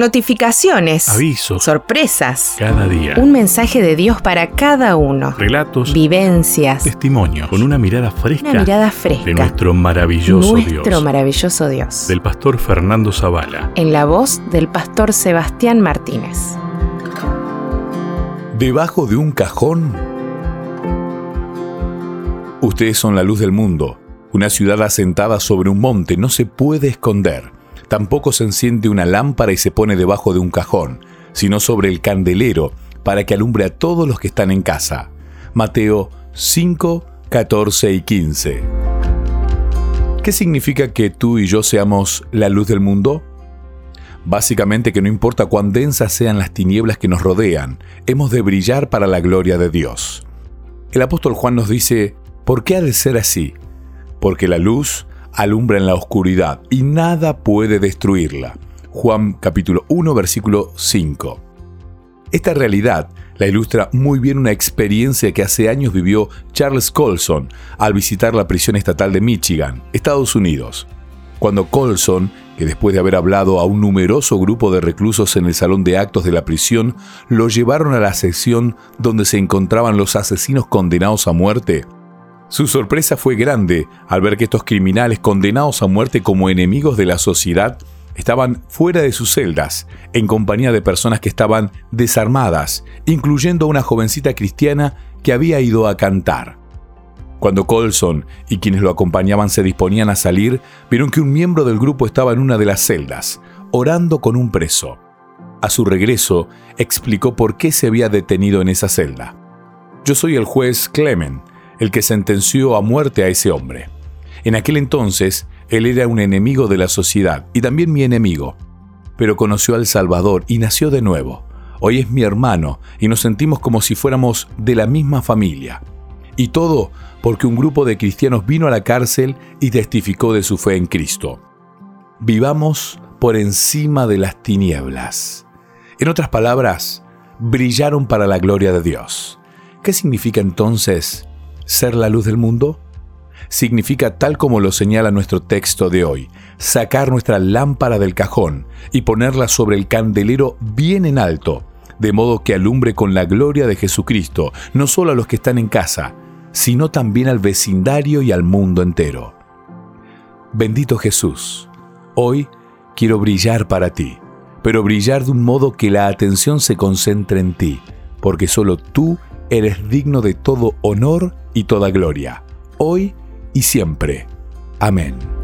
Notificaciones. Avisos. Sorpresas. Cada día. Un mensaje de Dios para cada uno. Relatos. Vivencias. Testimonios. Con una mirada fresca. Una mirada fresca. De nuestro maravilloso Nuestro Dios. maravilloso Dios. Del pastor Fernando Zavala. En la voz del pastor Sebastián Martínez. Debajo de un cajón. Ustedes son la luz del mundo. Una ciudad asentada sobre un monte no se puede esconder. Tampoco se enciende una lámpara y se pone debajo de un cajón, sino sobre el candelero, para que alumbre a todos los que están en casa. Mateo 5, 14 y 15. ¿Qué significa que tú y yo seamos la luz del mundo? Básicamente que no importa cuán densas sean las tinieblas que nos rodean, hemos de brillar para la gloria de Dios. El apóstol Juan nos dice, ¿por qué ha de ser así? Porque la luz alumbra en la oscuridad y nada puede destruirla. Juan capítulo 1 versículo 5. Esta realidad la ilustra muy bien una experiencia que hace años vivió Charles Colson al visitar la prisión estatal de Michigan, Estados Unidos. Cuando Colson, que después de haber hablado a un numeroso grupo de reclusos en el salón de actos de la prisión, lo llevaron a la sección donde se encontraban los asesinos condenados a muerte, su sorpresa fue grande al ver que estos criminales condenados a muerte como enemigos de la sociedad estaban fuera de sus celdas, en compañía de personas que estaban desarmadas, incluyendo a una jovencita cristiana que había ido a cantar. Cuando Colson y quienes lo acompañaban se disponían a salir, vieron que un miembro del grupo estaba en una de las celdas, orando con un preso. A su regreso, explicó por qué se había detenido en esa celda. Yo soy el juez Clement, el que sentenció a muerte a ese hombre. En aquel entonces, él era un enemigo de la sociedad y también mi enemigo, pero conoció al Salvador y nació de nuevo. Hoy es mi hermano y nos sentimos como si fuéramos de la misma familia. Y todo porque un grupo de cristianos vino a la cárcel y testificó de su fe en Cristo. Vivamos por encima de las tinieblas. En otras palabras, brillaron para la gloria de Dios. ¿Qué significa entonces ser la luz del mundo? Significa, tal como lo señala nuestro texto de hoy, sacar nuestra lámpara del cajón y ponerla sobre el candelero bien en alto, de modo que alumbre con la gloria de Jesucristo, no solo a los que están en casa, sino también al vecindario y al mundo entero. Bendito Jesús, hoy quiero brillar para ti, pero brillar de un modo que la atención se concentre en ti, porque solo tú eres digno de todo honor y toda gloria, hoy y siempre. Amén.